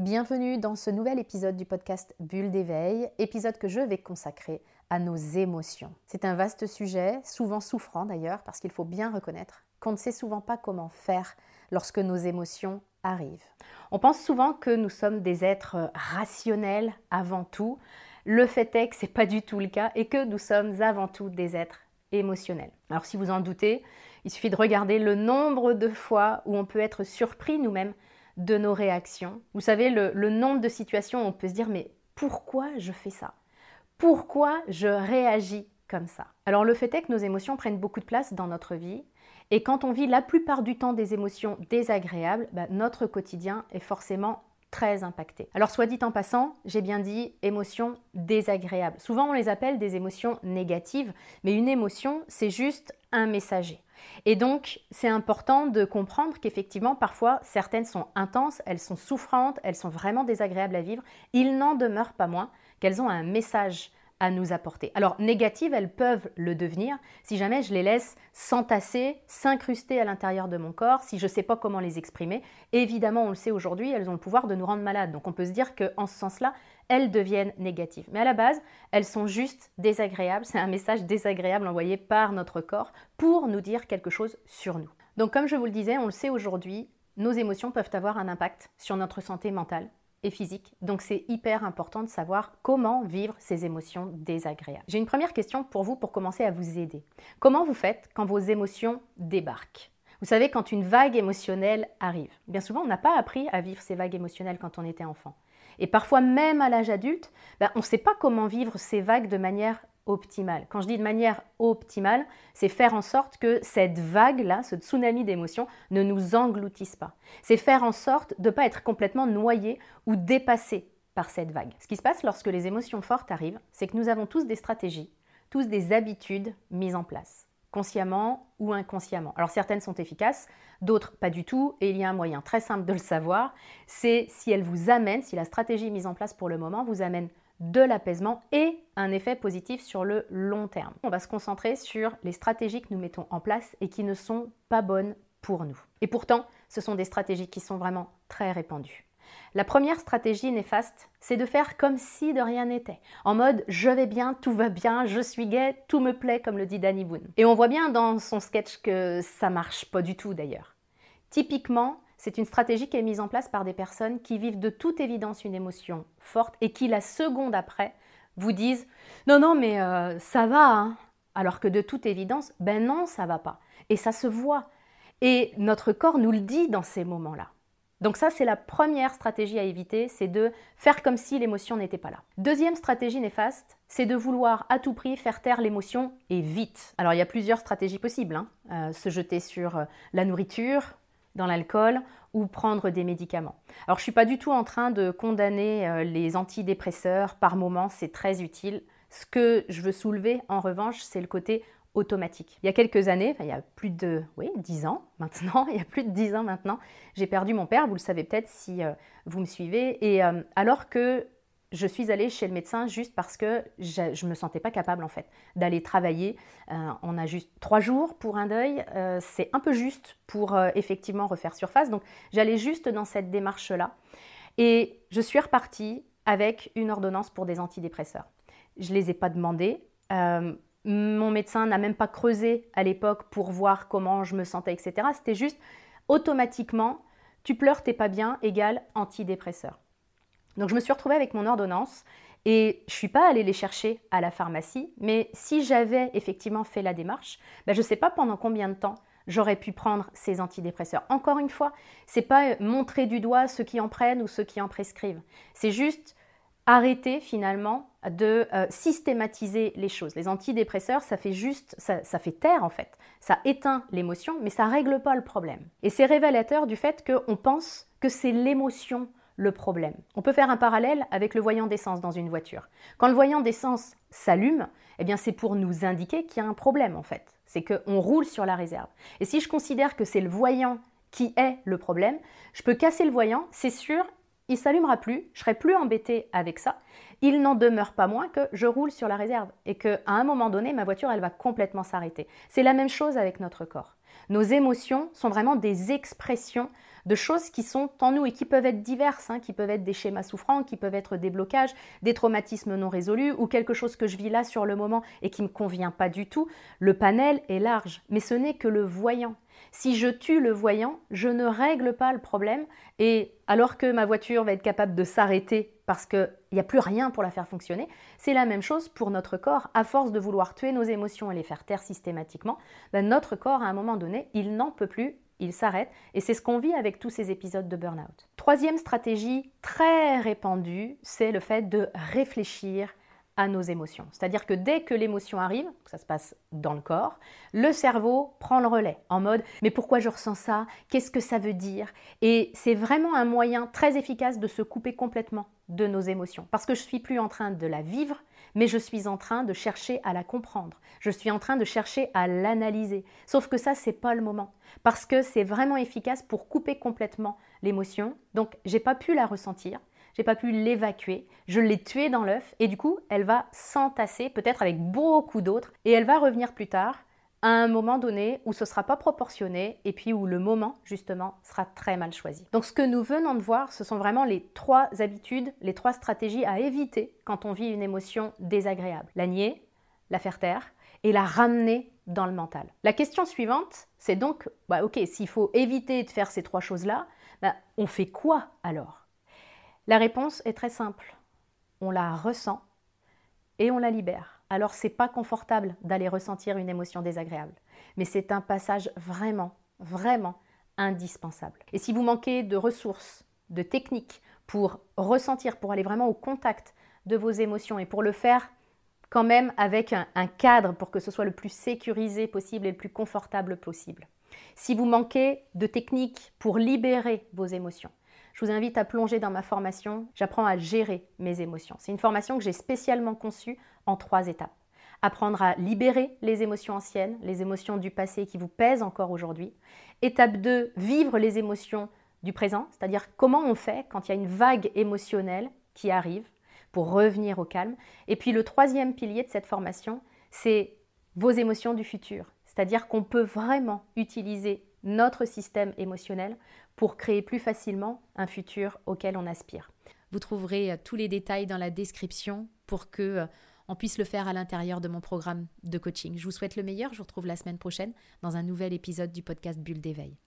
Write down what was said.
Bienvenue dans ce nouvel épisode du podcast Bulle d'éveil, épisode que je vais consacrer à nos émotions. C'est un vaste sujet, souvent souffrant d'ailleurs, parce qu'il faut bien reconnaître qu'on ne sait souvent pas comment faire lorsque nos émotions arrivent. On pense souvent que nous sommes des êtres rationnels avant tout. Le fait est que ce n'est pas du tout le cas et que nous sommes avant tout des êtres émotionnels. Alors si vous en doutez, il suffit de regarder le nombre de fois où on peut être surpris nous-mêmes de nos réactions. Vous savez, le, nombre de situations où on peut se dire mais pourquoi je fais ça? Pourquoi je réagis comme ça? Alors le fait est que nos émotions prennent beaucoup de place dans notre vie et quand on vit la plupart du temps des émotions désagréables, bah, notre quotidien est forcément très impacté. Alors soit dit en passant, j'ai bien dit émotions désagréables. Souvent on les appelle des émotions négatives, mais une émotion c'est juste un messager. Et donc, c'est important de comprendre qu'effectivement, parfois, certaines sont intenses, elles sont souffrantes, elles sont vraiment désagréables à vivre. Il n'en demeure pas moins qu'elles ont un message à nous apporter. Alors négatives, elles peuvent le devenir si jamais je les laisse s'entasser, s'incruster à l'intérieur de mon corps, si je ne sais pas comment les exprimer. évidemment, on le sait aujourd'hui, elles ont le pouvoir de nous rendre malades. Donc on peut se dire qu'en ce sens-là, elles deviennent négatives. Mais à la base, elles sont juste désagréables. C'est un message désagréable envoyé par notre corps pour nous dire quelque chose sur nous. Donc comme je vous le disais, on le sait aujourd'hui, nos émotions peuvent avoir un impact sur notre santé mentale physique. Donc c'est hyper important de savoir comment vivre ces émotions désagréables. J'ai une première question pour vous pour commencer à vous aider. Comment vous faites quand vos émotions débarquent? Vous savez, quand une vague émotionnelle arrive, bien souvent on n'a pas appris à vivre ces vagues émotionnelles quand on était enfant. Et parfois même à l'âge adulte, ben, on ne sait pas comment vivre ces vagues de manière optimale. Quand je dis de manière optimale, c'est faire en sorte que cette vague-là, ce tsunami d'émotions, ne nous engloutisse pas. C'est faire en sorte de ne pas être complètement noyé ou dépassé par cette vague. Ce qui se passe lorsque les émotions fortes arrivent, c'est que nous avons tous des stratégies, tous des habitudes mises en place consciemment ou inconsciemment. Alors certaines sont efficaces, d'autres pas du tout, et il y a un moyen très simple de le savoir, c'est si elle vous amène, si la stratégie mise en place pour le moment vous amène de l'apaisement et un effet positif sur le long terme. On va se concentrer sur les stratégies que nous mettons en place et qui ne sont pas bonnes pour nous. Et pourtant, ce sont des stratégies qui sont vraiment très répandues. La première stratégie néfaste, c'est de faire comme si de rien n'était. En mode je vais bien, tout va bien, je suis gay, tout me plaît, comme le dit Danny Boone. Et on voit bien dans son sketch que ça marche pas du tout d'ailleurs. Typiquement, c'est une stratégie qui est mise en place par des personnes qui vivent de toute évidence une émotion forte et qui, la seconde après, vous disent Non, non, mais euh, ça va, hein. alors que de toute évidence, ben non, ça va pas. Et ça se voit. Et notre corps nous le dit dans ces moments-là. Donc ça, c'est la première stratégie à éviter, c'est de faire comme si l'émotion n'était pas là. Deuxième stratégie néfaste, c'est de vouloir à tout prix faire taire l'émotion et vite. Alors il y a plusieurs stratégies possibles. Hein. Euh, se jeter sur euh, la nourriture, dans l'alcool ou prendre des médicaments. Alors je ne suis pas du tout en train de condamner euh, les antidépresseurs, par moment c'est très utile. Ce que je veux soulever en revanche, c'est le côté automatique. Il y a quelques années, il y a plus de oui, 10 ans maintenant, il y a plus de 10 ans maintenant, j'ai perdu mon père, vous le savez peut-être si euh, vous me suivez, et euh, alors que je suis allée chez le médecin juste parce que je ne me sentais pas capable en fait d'aller travailler. Euh, on a juste trois jours pour un deuil, euh, c'est un peu juste pour euh, effectivement refaire surface. Donc j'allais juste dans cette démarche-là et je suis repartie avec une ordonnance pour des antidépresseurs. Je ne les ai pas demandés. mon médecin n'a même pas creusé à l'époque pour voir comment je me sentais, etc. C'était juste automatiquement, tu pleures, t'es pas bien, égal antidépresseur. Donc je me suis retrouvée avec mon ordonnance et je ne suis pas allée les chercher à la pharmacie, mais si j'avais effectivement fait la démarche, ben je ne sais pas pendant combien de temps j'aurais pu prendre ces antidépresseurs. Encore une fois, c'est pas montrer du doigt ceux qui en prennent ou ceux qui en prescrivent. C'est juste arrêter finalement de euh, systématiser les choses. Les antidépresseurs, ça fait juste, ça, ça fait taire en fait. Ça éteint l'émotion, mais ça règle pas le problème. Et c'est révélateur du fait qu'on pense que c'est l'émotion le problème. On peut faire un parallèle avec le voyant d'essence dans une voiture. Quand le voyant d'essence s'allume, eh bien c'est pour nous indiquer qu'il y a un problème en fait. C'est qu'on roule sur la réserve. Et si je considère que c'est le voyant qui est le problème, je peux casser le voyant, c'est sûr, il s'allumera plus, je serai plus embêté avec ça. Il n'en demeure pas moins que je roule sur la réserve et qu'à un moment donné, ma voiture, elle va complètement s'arrêter. C'est la même chose avec notre corps. Nos émotions sont vraiment des expressions de choses qui sont en nous et qui peuvent être diverses, hein, qui peuvent être des schémas souffrants, qui peuvent être des blocages, des traumatismes non résolus ou quelque chose que je vis là sur le moment et qui ne me convient pas du tout. Le panel est large, mais ce n'est que le voyant. Si je tue le voyant, je ne règle pas le problème et alors que ma voiture va être capable de s'arrêter parce qu'il n'y a plus rien pour la faire fonctionner, c'est la même chose pour notre corps. À force de vouloir tuer nos émotions et les faire taire systématiquement, ben, notre corps, à un moment donné, il n'en peut plus, il s'arrête. Et c'est ce qu'on vit avec tous ces épisodes de burn-out. Troisième stratégie très répandue, c'est le fait de réfléchir nos émotions. C'est-à-dire que dès que l'émotion arrive, ça se passe dans le corps, le cerveau prend le relais en mode mais pourquoi je ressens ça? Qu'est-ce que ça veut dire? Et c'est vraiment un moyen très efficace de se couper complètement de nos émotions parce que je suis plus en train de la vivre, mais je suis en train de chercher à la comprendre. Je suis en train de chercher à l'analyser. Sauf que ça c'est pas le moment parce que c'est vraiment efficace pour couper complètement l'émotion. Donc j'ai pas pu la ressentir j'ai pas pu l'évacuer, je l'ai tuée dans l'œuf et du coup, elle va s'entasser peut-être avec beaucoup d'autres et elle va revenir plus tard à un moment donné où ce sera pas proportionné et puis où le moment justement sera très mal choisi. Donc ce que nous venons de voir, ce sont vraiment les trois habitudes, les trois stratégies à éviter quand on vit une émotion désagréable. La nier, la faire taire et la ramener dans le mental. La question suivante, c'est donc, bah, ok, s'il faut éviter de faire ces trois choses-là, bah, on fait quoi alors? La réponse est très simple. On la ressent et on la libère. Alors c'est pas confortable d'aller ressentir une émotion désagréable, mais c'est un passage vraiment, vraiment indispensable. Et si vous manquez de ressources, de techniques pour ressentir, pour aller vraiment au contact de vos émotions et pour le faire quand même avec un, un, cadre pour que ce soit le plus sécurisé possible et le plus confortable possible. Si vous manquez de techniques pour libérer vos émotions, je vous invite à plonger dans ma formation J'apprends à gérer mes émotions. C'est une formation que j'ai spécialement conçue en trois étapes. Apprendre à libérer les émotions anciennes, les émotions du passé qui vous pèsent encore aujourd'hui. Étape 2, vivre les émotions du présent, c'est-à-dire comment on fait quand il y a une vague émotionnelle qui arrive pour revenir au calme. Et puis le troisième pilier de cette formation, c'est vos émotions du futur, c'est-à-dire qu'on peut vraiment utiliser notre système émotionnel pour créer plus facilement un futur auquel on aspire. Vous trouverez euh, tous les détails dans la description pour que euh, on puisse le faire à l'intérieur de mon programme de coaching. Je vous souhaite le meilleur, je vous retrouve la semaine prochaine dans un nouvel épisode du podcast Bulle d'éveil.